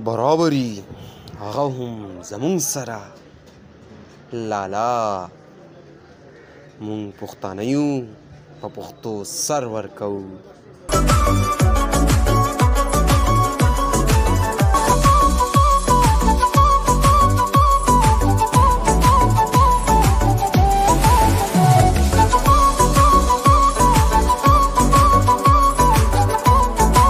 برابري هغه هم زمونږ سره لالا مونږ پښتانه یو په پښتو سر ورکو